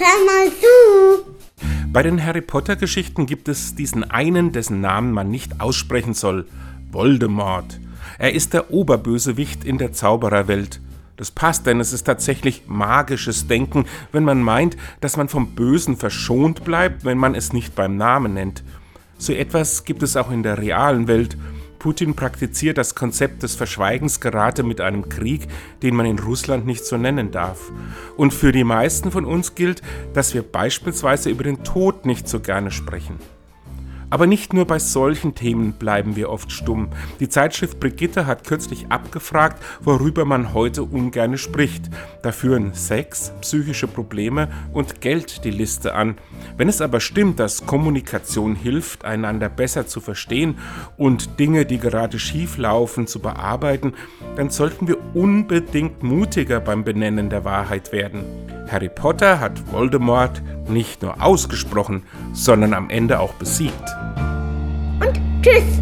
hör mal zu. Bei den Harry Potter-Geschichten gibt es diesen einen, dessen Namen man nicht aussprechen soll: Voldemort. Er ist der Oberbösewicht in der Zaubererwelt. Das passt, denn es ist tatsächlich magisches Denken, wenn man meint, dass man vom Bösen verschont bleibt, wenn man es nicht beim Namen nennt. So etwas gibt es auch in der realen Welt. Putin praktiziert das Konzept des Verschweigens gerade mit einem Krieg, den man in Russland nicht so nennen darf. Und für die meisten von uns gilt, dass wir beispielsweise über den Tod nicht so gerne sprechen. Aber nicht nur bei solchen Themen bleiben wir oft stumm. Die Zeitschrift Brigitte hat kürzlich abgefragt, worüber man heute ungern spricht. Da führen Sex, psychische Probleme und Geld die Liste an. Wenn es aber stimmt, dass Kommunikation hilft, einander besser zu verstehen und Dinge, die gerade schief laufen, zu bearbeiten, dann sollten wir unbedingt mutiger beim Benennen der Wahrheit werden. Harry Potter hat Voldemort nicht nur ausgesprochen, sondern am Ende auch besiegt. Und tschüss.